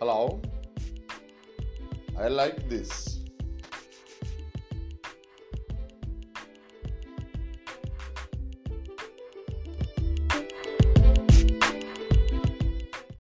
Hello. I like this